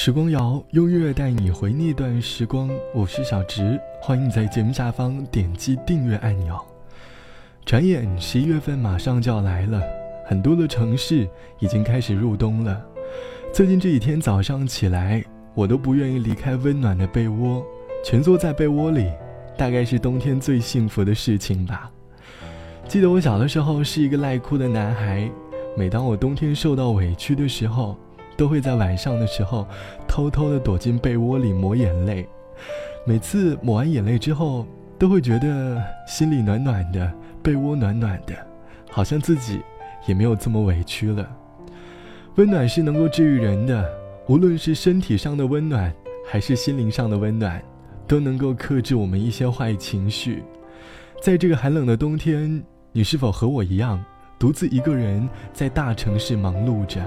时光谣用音乐带你回那段时光，我是小直，欢迎你在节目下方点击订阅按钮。转眼十一月份马上就要来了，很多的城市已经开始入冬了。最近这几天早上起来，我都不愿意离开温暖的被窝，蜷缩在被窝里，大概是冬天最幸福的事情吧。记得我小的时候是一个赖哭的男孩，每当我冬天受到委屈的时候。都会在晚上的时候偷偷的躲进被窝里抹眼泪，每次抹完眼泪之后，都会觉得心里暖暖的，被窝暖暖的，好像自己也没有这么委屈了。温暖是能够治愈人的，无论是身体上的温暖，还是心灵上的温暖，都能够克制我们一些坏情绪。在这个寒冷的冬天，你是否和我一样，独自一个人在大城市忙碌着？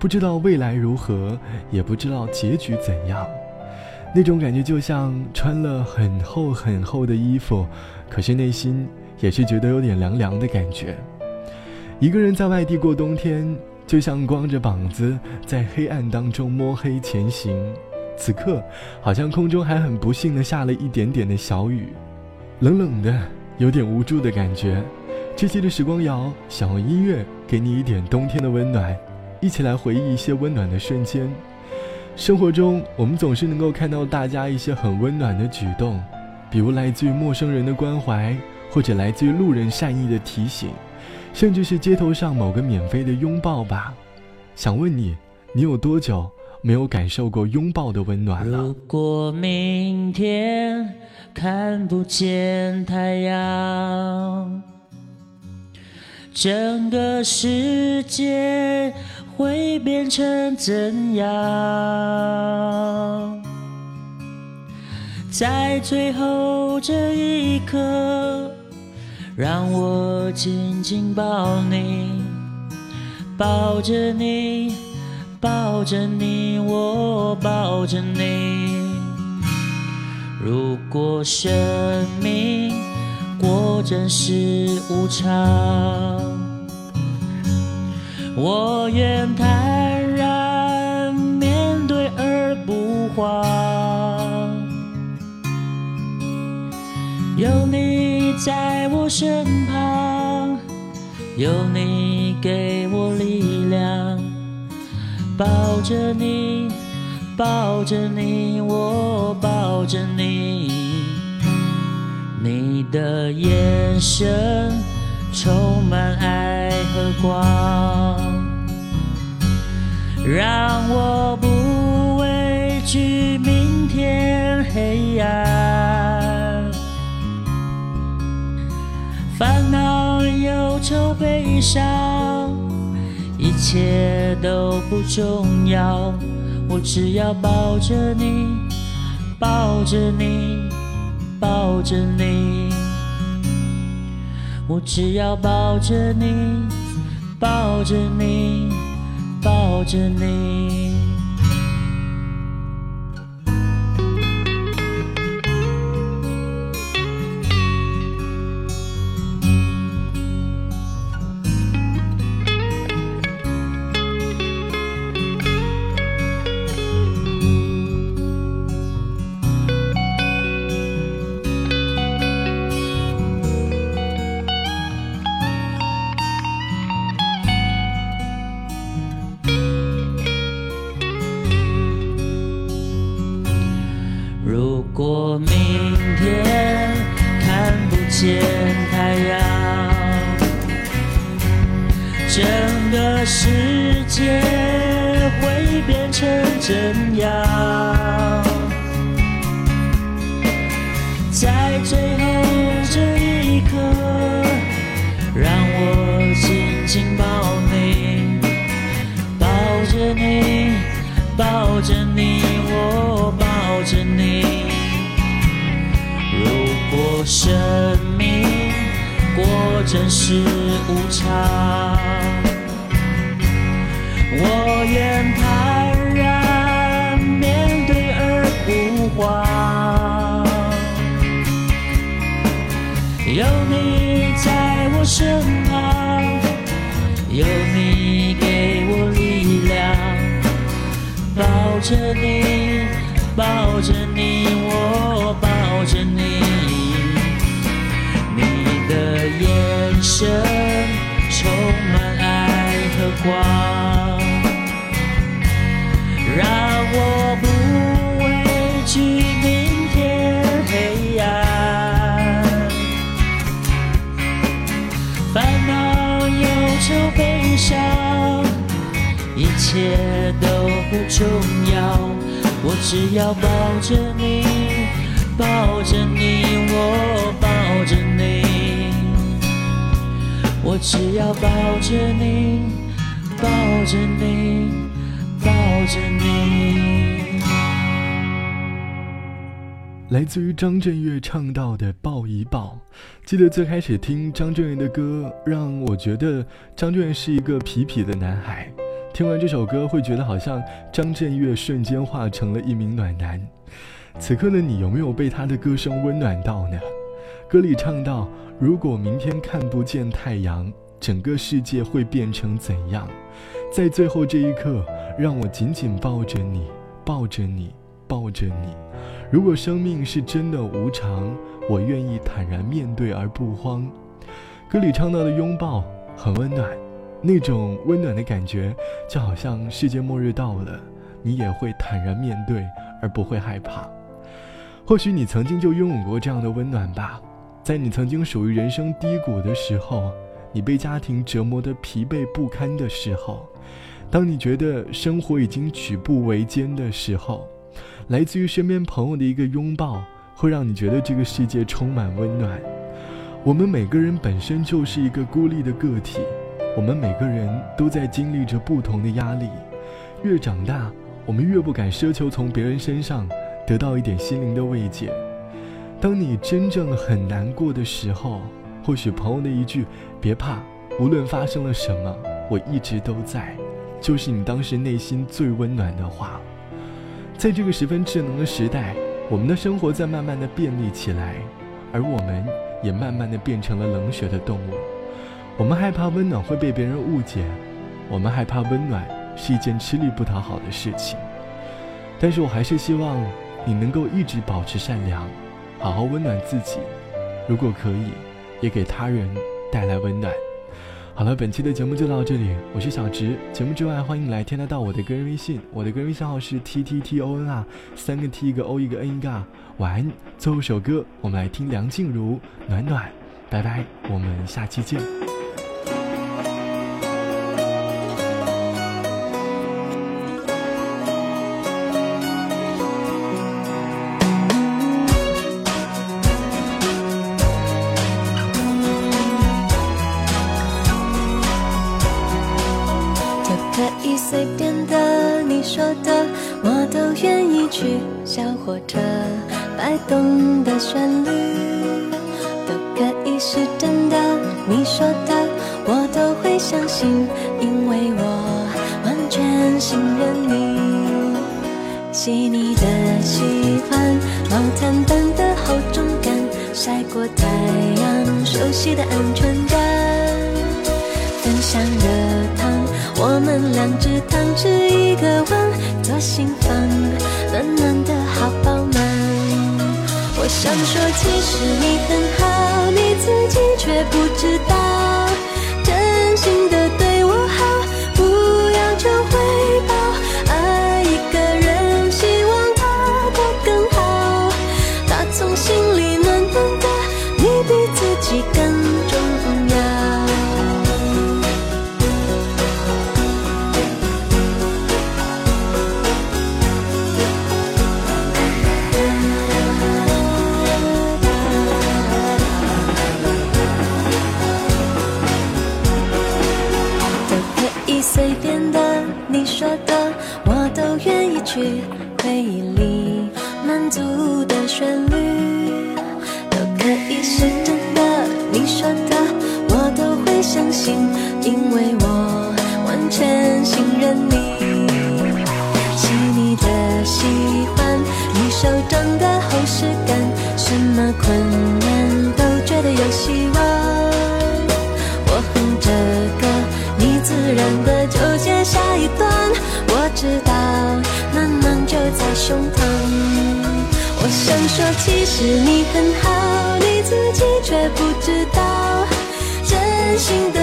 不知道未来如何，也不知道结局怎样，那种感觉就像穿了很厚很厚的衣服，可是内心也是觉得有点凉凉的感觉。一个人在外地过冬天，就像光着膀子在黑暗当中摸黑前行。此刻，好像空中还很不幸的下了一点点的小雨，冷冷的，有点无助的感觉。这期的时光谣，想用音乐给你一点冬天的温暖。一起来回忆一些温暖的瞬间。生活中，我们总是能够看到大家一些很温暖的举动，比如来自于陌生人的关怀，或者来自于路人善意的提醒，甚至是街头上某个免费的拥抱吧。想问你，你有多久没有感受过拥抱的温暖了？如果明天看不见太阳，整个世界。会变成怎样？在最后这一刻，让我紧紧抱你，抱着你，抱着你，我抱着你。如果生命果真是无常。我愿坦然面对而不慌，有你在我身旁，有你给我力量，抱着你，抱着你，我抱着你，你的眼神充满爱和光。让我不畏惧明天黑暗，烦恼、忧愁、悲伤，一切都不重要。我只要抱着你，抱着你，抱着你。我只要抱着你，抱着你。抱着你。整个世界会变成怎样？在最后这一刻，让我紧紧抱你，抱着你，抱着你，我抱着你。如果生命果真是无常，身旁，有你给我力量，抱着你，抱着你，我抱着，你。切都不重要，我只要抱着你，抱着你，我抱着你，我只要抱着你，抱着你，抱着你。来自于张震岳唱到的《抱一抱》，记得最开始听张震岳的歌，让我觉得张震岳是一个痞痞的男孩。听完这首歌，会觉得好像张震岳瞬间化成了一名暖男。此刻的你有没有被他的歌声温暖到呢？歌里唱到：“如果明天看不见太阳，整个世界会变成怎样？”在最后这一刻，让我紧紧抱着你，抱着你，抱着你。如果生命是真的无常，我愿意坦然面对而不慌。歌里唱到的拥抱很温暖。那种温暖的感觉，就好像世界末日到了，你也会坦然面对，而不会害怕。或许你曾经就拥有过这样的温暖吧，在你曾经属于人生低谷的时候，你被家庭折磨得疲惫不堪的时候，当你觉得生活已经举步维艰的时候，来自于身边朋友的一个拥抱，会让你觉得这个世界充满温暖。我们每个人本身就是一个孤立的个体。我们每个人都在经历着不同的压力，越长大，我们越不敢奢求从别人身上得到一点心灵的慰藉。当你真正很难过的时候，或许朋友的一句“别怕，无论发生了什么，我一直都在”，就是你当时内心最温暖的话。在这个十分智能的时代，我们的生活在慢慢的便利起来，而我们也慢慢的变成了冷血的动物。我们害怕温暖会被别人误解，我们害怕温暖是一件吃力不讨好的事情。但是我还是希望你能够一直保持善良，好好温暖自己，如果可以，也给他人带来温暖。好了，本期的节目就到这里，我是小直。节目之外，欢迎来添加到我的个人微信，我的个人微信号是 t t t o n 啊三个 t 一个 o 一个 n 一个。晚安，最后一首歌，我们来听梁静茹《暖暖》，拜拜，我们下期见。去。小火车摆动的旋律，都可以是真的。你说的，我都会相信，因为我完全信任你。细腻的喜欢，毛毯般的厚重感，晒过太阳，熟悉的安全感，分享热汤。我们两只汤匙一个碗，其实你很好，你自己却不知道，真心的对我好，不要求回报。爱一个人，希望他过更好，打从心里暖暖的，你比自己更。我都愿意去回忆里满足的旋律，都可以是真的。你说的我都会相信，因为我完全信任你。细腻的喜欢，你手掌的厚实感，什么困难都觉得有希望。想说，其实你很好，你自己却不知道，真心的。